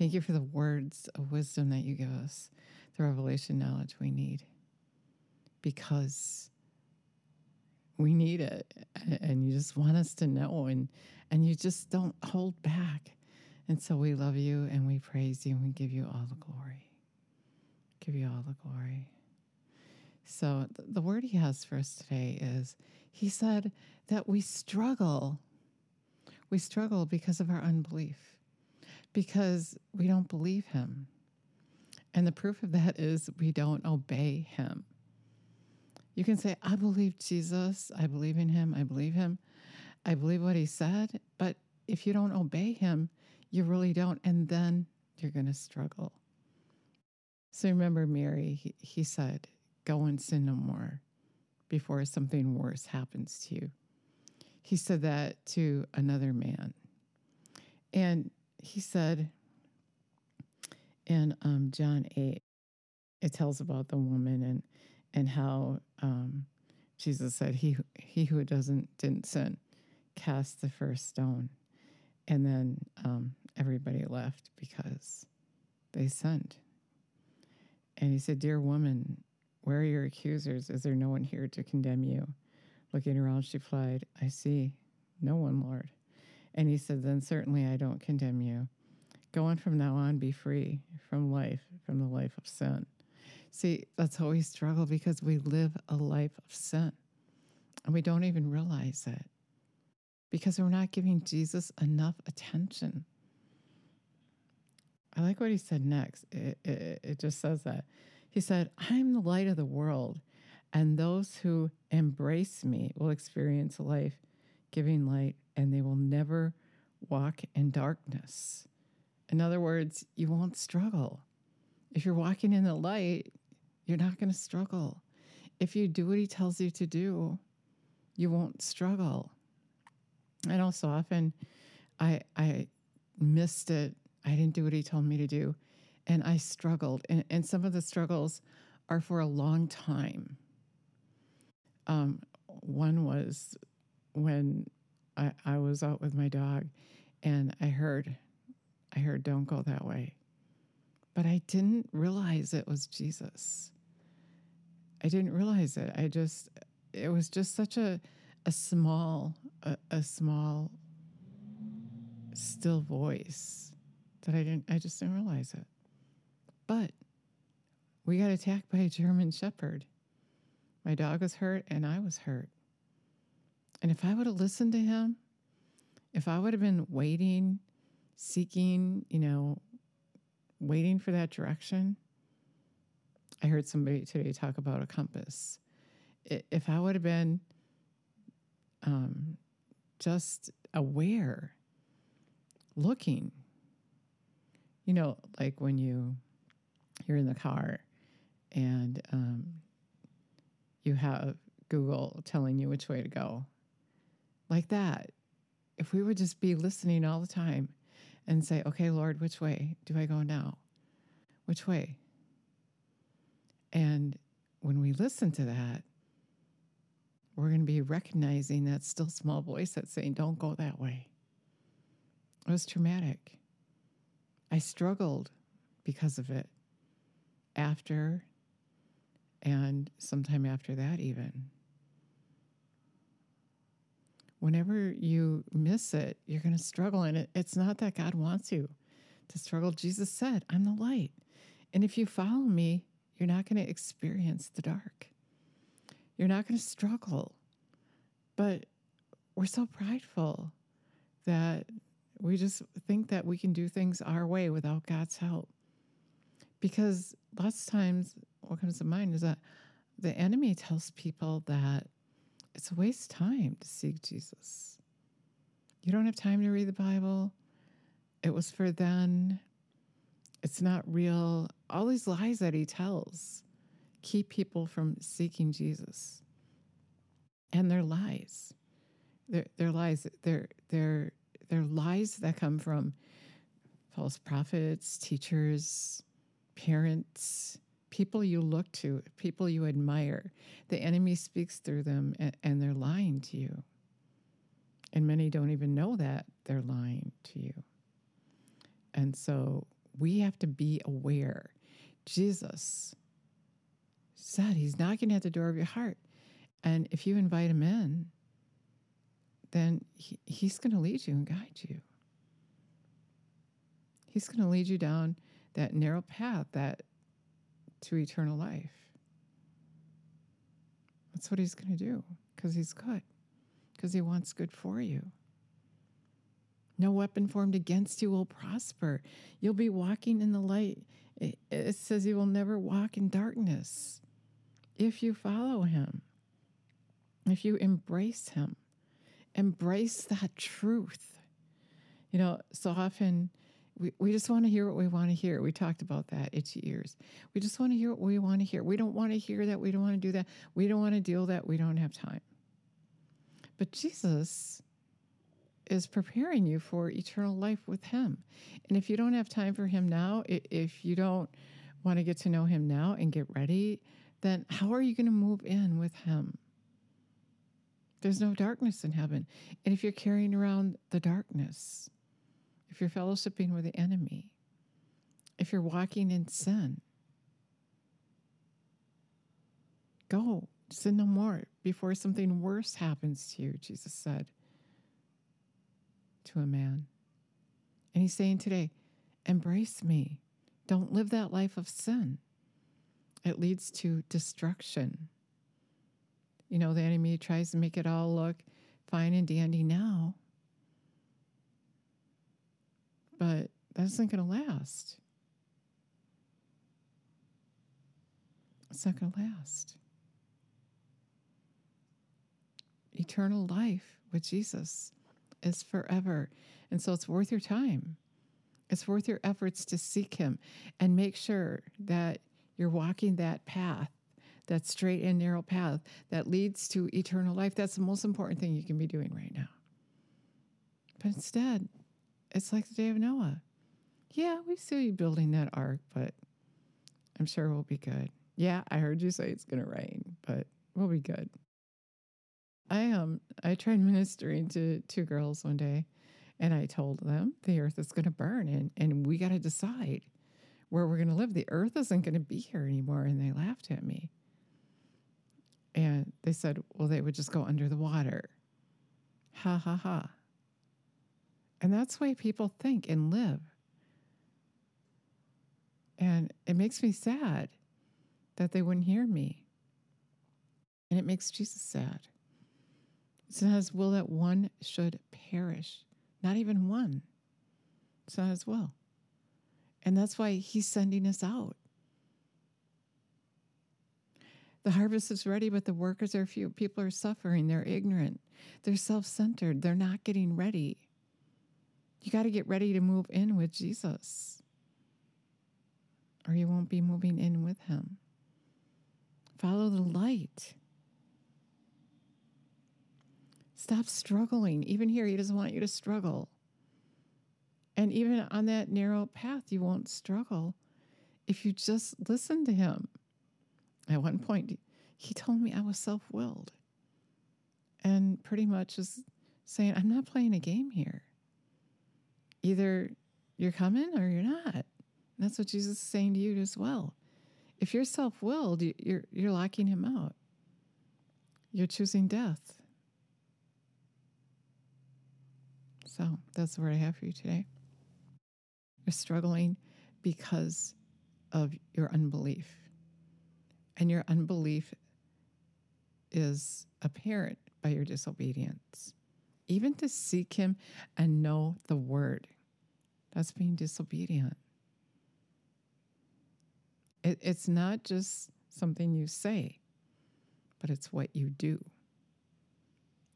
Thank you for the words of wisdom that you give us, the revelation knowledge we need, because we need it, and you just want us to know, and and you just don't hold back. And so we love you and we praise you and we give you all the glory. Give you all the glory. So, the word he has for us today is he said that we struggle. We struggle because of our unbelief, because we don't believe him. And the proof of that is we don't obey him. You can say, I believe Jesus, I believe in him, I believe him, I believe what he said, but if you don't obey him, you really don't. And then you're going to struggle. So remember, Mary, he, he said, Go and sin no more before something worse happens to you. He said that to another man. And he said in um, John 8, it tells about the woman and, and how um, Jesus said, he, he who doesn't didn't sin, cast the first stone. And then um, everybody left because they sinned. And he said, Dear woman, where are your accusers? Is there no one here to condemn you? Looking around, she replied, I see no one, Lord. And he said, Then certainly I don't condemn you. Go on from now on, be free from life, from the life of sin. See, that's how we struggle because we live a life of sin and we don't even realize it because we're not giving Jesus enough attention. I like what he said next. It, it, it, just says that. He said, I'm the light of the world, and those who embrace me will experience life giving light, and they will never walk in darkness. In other words, you won't struggle. If you're walking in the light, you're not going to struggle. If you do what he tells you to do, you won't struggle. I know so often I I missed it. I didn't do what he told me to do. And I struggled. And, and some of the struggles are for a long time. Um, one was when I, I was out with my dog and I heard, I heard, don't go that way. But I didn't realize it was Jesus. I didn't realize it. I just, it was just such a, a small, a, a small, still voice that I didn't, I just didn't realize it. But we got attacked by a German Shepherd. My dog was hurt and I was hurt. And if I would have listened to him, if I would have been waiting, seeking, you know, waiting for that direction, I heard somebody today talk about a compass. If I would have been um, just aware, looking. You know, like when you you're in the car and um, you have Google telling you which way to go, like that. If we would just be listening all the time and say, "Okay, Lord, which way do I go now? Which way?" And when we listen to that, we're going to be recognizing that still small voice that's saying, don't go that way. It was traumatic. I struggled because of it after and sometime after that, even. Whenever you miss it, you're going to struggle. And it, it's not that God wants you to struggle. Jesus said, I'm the light. And if you follow me, you're not going to experience the dark. You're not going to struggle. But we're so prideful that we just think that we can do things our way without God's help. Because lots of times, what comes to mind is that the enemy tells people that it's a waste of time to seek Jesus. You don't have time to read the Bible. It was for then. It's not real. All these lies that he tells keep people from seeking Jesus. And they're lies. They're, they're lies. They're, they're, they're lies that come from false prophets, teachers, parents, people you look to, people you admire. The enemy speaks through them and, and they're lying to you. And many don't even know that they're lying to you. And so we have to be aware. Jesus said he's knocking at the door of your heart. And if you invite him in, then he, he's going to lead you and guide you. He's going to lead you down that narrow path that to eternal life. That's what he's going to do because he's good, because he wants good for you. No weapon formed against you will prosper. You'll be walking in the light. It, it says you will never walk in darkness if you follow him, if you embrace him, embrace that truth. You know, so often we, we just want to hear what we want to hear. We talked about that, itchy ears. We just want to hear what we want to hear. We don't want to hear that. We don't want to do that. We don't want to deal that. We don't have time. But Jesus is preparing you for eternal life with Him. And if you don't have time for Him now, if you don't want to get to know Him now and get ready, then how are you going to move in with Him? There's no darkness in heaven. And if you're carrying around the darkness, if you're fellowshipping with the enemy, if you're walking in sin, go, sin no more before something worse happens to you, Jesus said to a man. And he's saying today, embrace me. Don't live that life of sin. It leads to destruction. You know, the enemy tries to make it all look fine and dandy now, but that isn't going to last. It's not going to last. Eternal life with Jesus is forever. And so it's worth your time. It's worth your efforts to seek Him and make sure that you're walking that path, that straight and narrow path that leads to eternal life. That's the most important thing you can be doing right now. But instead, it's like the day of Noah. Yeah, we see you building that ark, but I'm sure we'll be good. Yeah, I heard you say it's going to rain, but we'll be good. I um I tried ministering to two girls one day and I told them the earth is going to burn and and we got to decide where we're going to live. The earth isn't going to be here anymore and they laughed at me. And they said, "Well, they would just go under the water." Ha ha ha. And that's the way people think and live. And it makes me sad that they wouldn't hear me. And it makes Jesus sad. Not his will that one should perish, not even one. Not his will. And that's why he's sending us out. The harvest is ready, but the workers are few. People are suffering. They're ignorant. They're self centered. They're not getting ready. You got to get ready to move in with Jesus, or you won't be moving in with him. Follow the light. Stop struggling. Even here, he doesn't want you to struggle. And even on that narrow path, you won't struggle if you just listen to him. At one point, he told me I was self willed and pretty much is saying, I'm not playing a game here either you're coming or you're not. And that's what Jesus is saying to you as well. If you're self-willed, you're you're locking him out. You're choosing death. So that's what I have for you today. You're struggling because of your unbelief. And your unbelief is apparent by your disobedience even to seek Him and know the Word. That's being disobedient. It, it's not just something you say, but it's what you do.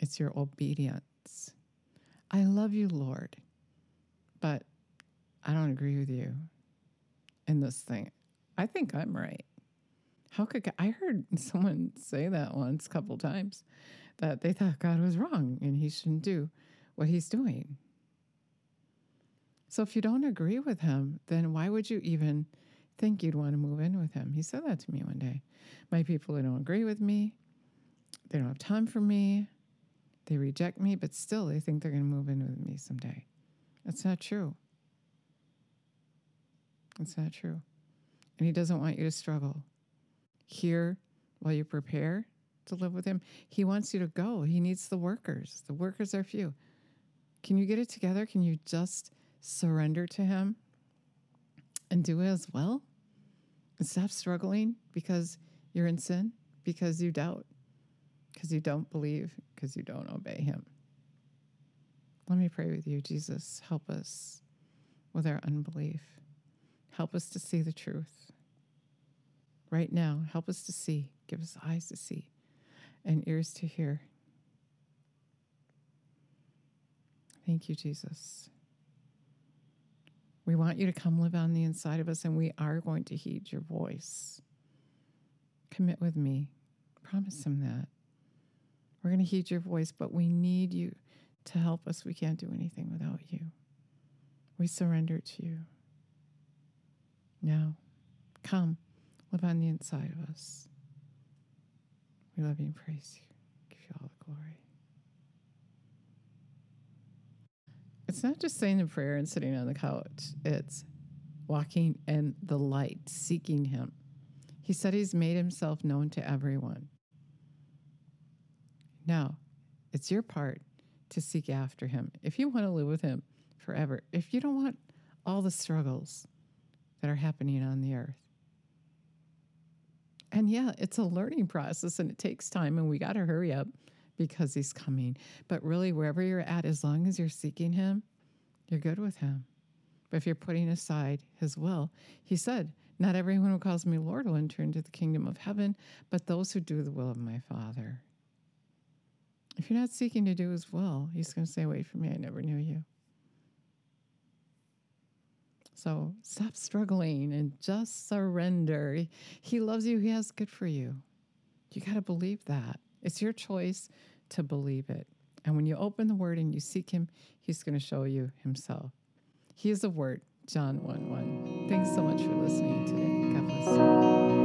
It's your obedience. I love you, Lord, but I don't agree with you in this thing. I think I'm right. How could I heard someone say that once a couple times that they thought God was wrong and he shouldn't do what he's doing. So if you don't agree with him, then why would you even think you'd want to move in with him? He said that to me one day. My people, who don't agree with me. They don't have time for me. They reject me, but still they think they're going to move in with me someday. That's not true. It's not true. And He doesn't want you to struggle. Here, while you prepare to live with Him, He wants you to go. He needs the workers. The workers are few. Can you get it together? Can you just surrender to Him and do it as well? And stop struggling because you're in sin, because you doubt, because you don't believe, because you don't obey Him. Let me pray with you, Jesus. Help us with our unbelief. Help us to see the truth. Right now, help us to see. Give us eyes to see and ears to hear. Thank you, Jesus. We want you to come live on the inside of us, and we are going to heed your voice. Commit with me. Promise him that. We're going to heed your voice, but we need you to help us. We can't do anything without you. We surrender to you. Now, come, live on the inside of us. We love you and praise you. Give you all the glory. It's not just saying the prayer and sitting on the couch, it's walking in the light, seeking Him. He said He's made Himself known to everyone. Now, it's your part to seek after Him. If you want to live with Him forever, if you don't want all the struggles that are happening on the earth. And yeah, it's a learning process and it takes time, and we got to hurry up because he's coming. But really, wherever you're at, as long as you're seeking him, you're good with him. But if you're putting aside his will, he said, Not everyone who calls me Lord will enter into the kingdom of heaven, but those who do the will of my Father. If you're not seeking to do his will, he's going to say, Wait for me, I never knew you. So stop struggling and just surrender. He loves you, He has good for you. You got to believe that. It's your choice to believe it. And when you open the word and you seek Him, He's going to show you Himself. He is the Word, John 1 1. Thanks so much for listening today. God bless you.